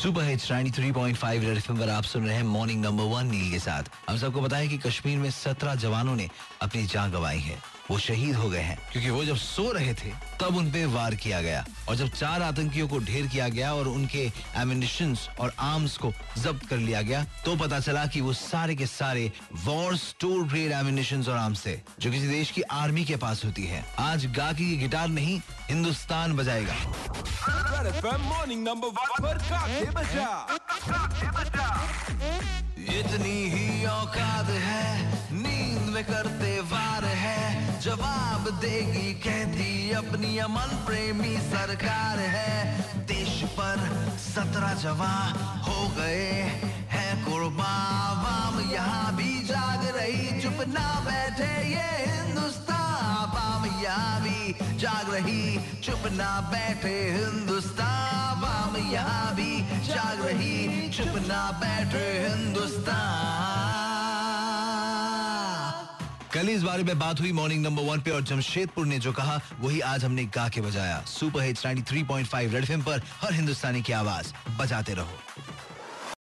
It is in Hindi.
सुपर हिट्स 93.5 रेड पर आप सुन रहे हैं मॉर्निंग नंबर वन नील के साथ। हम सबको है कि कश्मीर में 17 जवानों ने अपनी जान गंवाई है। वो शहीद हो गए हैं, क्योंकि वो जब सो रहे थे, तब उन पे वार किया गया। और जब चार आतंकियों को ढेर किया गया और उनके एमिनिशन और आर्म्स को जब्त कर लिया गया तो पता चला कि वो सारे के सारे वॉर स्टोर ग्रेड एमिनिशन और आर्म्स थे, जो किसी देश की आर्मी के पास होती है। आज गाकी की गिटार नहीं, Hindustan बजाएगा। Red FM morning number one पर बजा। इतनी ही औकात है, नींद में करते वार है। जवाब देगी, कहती अपनी अमन प्रेमी सरकार है। देश पर सत्रह जवान हो गए हैं आवाम यहाँ भी जाग रही, चुप ना जाग रही, चुप ना बैठे हिंदुस्तान। आवाम यहाँ भी जाग रही, चुप ना बैठे हिंदुस्तान। कल इस बारे में बात हुई मॉर्निंग नंबर वन पे और जमशेदपुर ने जो कहा, वही आज हमने गा के बजाया। सुपर हिट्स 93.5 रेड एफएम पर हर हिंदुस्तानी की आवाज़। बजाते रहो।